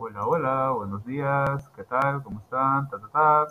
Hola, hola, buenos días, ¿qué tal? ¿Cómo están? Ta, ta, ta.